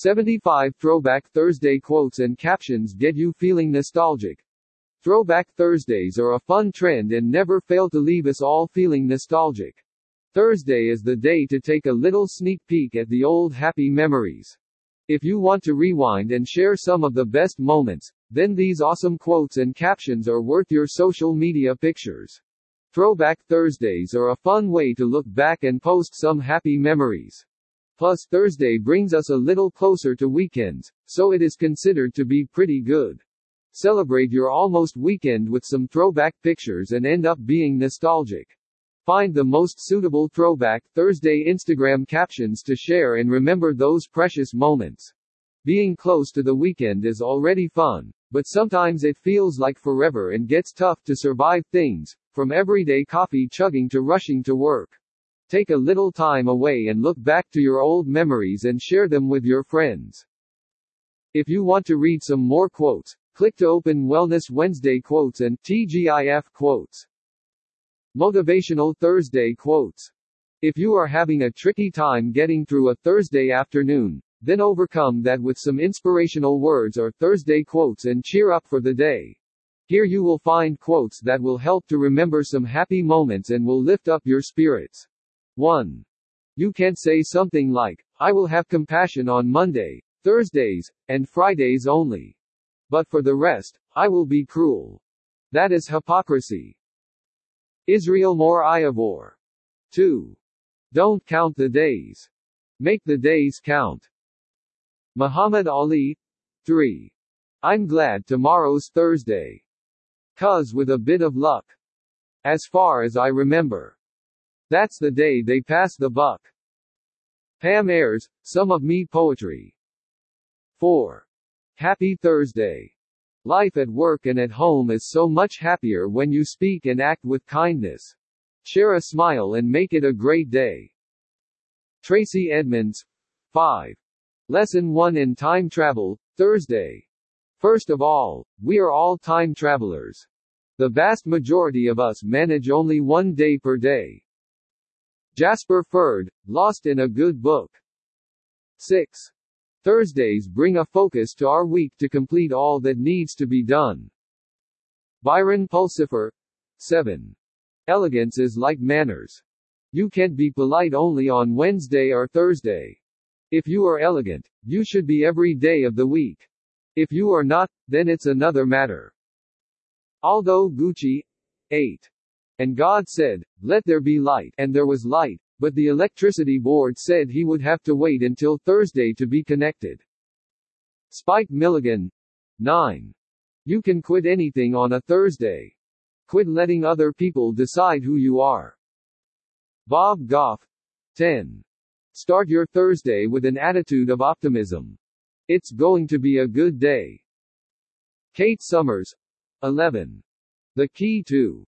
75 Throwback Thursday quotes and captions get you feeling nostalgic. Throwback Thursdays are a fun trend and never fail to leave us all feeling nostalgic. Thursday is the day to take a little sneak peek at the old happy memories. If you want to rewind and share some of the best moments, then these awesome quotes and captions are worth your social media pictures. Throwback Thursdays are a fun way to look back and post some happy memories. Plus, Thursday brings us a little closer to weekends, so it is considered to be pretty good. Celebrate your almost weekend with some throwback pictures and end up being nostalgic. Find the most suitable Throwback Thursday Instagram captions to share and remember those precious moments. Being close to the weekend is already fun, but sometimes it feels like forever and gets tough to survive things, from everyday coffee chugging to rushing to work. Take a little time away and look back to your old memories and share them with your friends. If you want to read some more quotes, click to open Wellness Wednesday quotes and TGIF quotes. Motivational Thursday quotes. If you are having a tricky time getting through a Thursday afternoon, then overcome that with some inspirational words or Thursday quotes and cheer up for the day. Here you will find quotes that will help to remember some happy moments and will lift up your spirits. 1. You can't say something like, I will have compassion on Monday, Thursdays, and Fridays only. But for the rest, I will be cruel. That is hypocrisy. Israelmore Ayivor. 2. Don't count the days. Make the days count. Muhammad Ali. 3. I'm glad tomorrow's Thursday. Cuz with a bit of luck. As far as I remember. That's the day they pass the buck. Pam Ayres, Some of Me Poetry. 4. Happy Thursday. Life at work and at home is so much happier when you speak and act with kindness. Share a smile and make it a great day. Tracy Edmonds. 5. Lesson 1 in Time Travel, Thursday. First of all, we are all time travelers. The vast majority of us manage only one day per day. Jasper Fforde, Lost in a Good Book. 6. Thursdays bring a focus to our week to complete all that needs to be done. Byron Pulsipher. 7. Elegance is like manners. You can't be polite only on Wednesday or Thursday. If you are elegant, you should be every day of the week. If you are not, then it's another matter. Aldo Gucci. 8. And God said, Let there be light, and there was light, but the electricity board said he would have to wait until Thursday to be connected. Spike Milligan. 9. You can quit anything on a Thursday. Quit letting other people decide who you are. Bob Goff. 10. Start your Thursday with an attitude of optimism. It's going to be a good day. Kate Summers. 11. The key to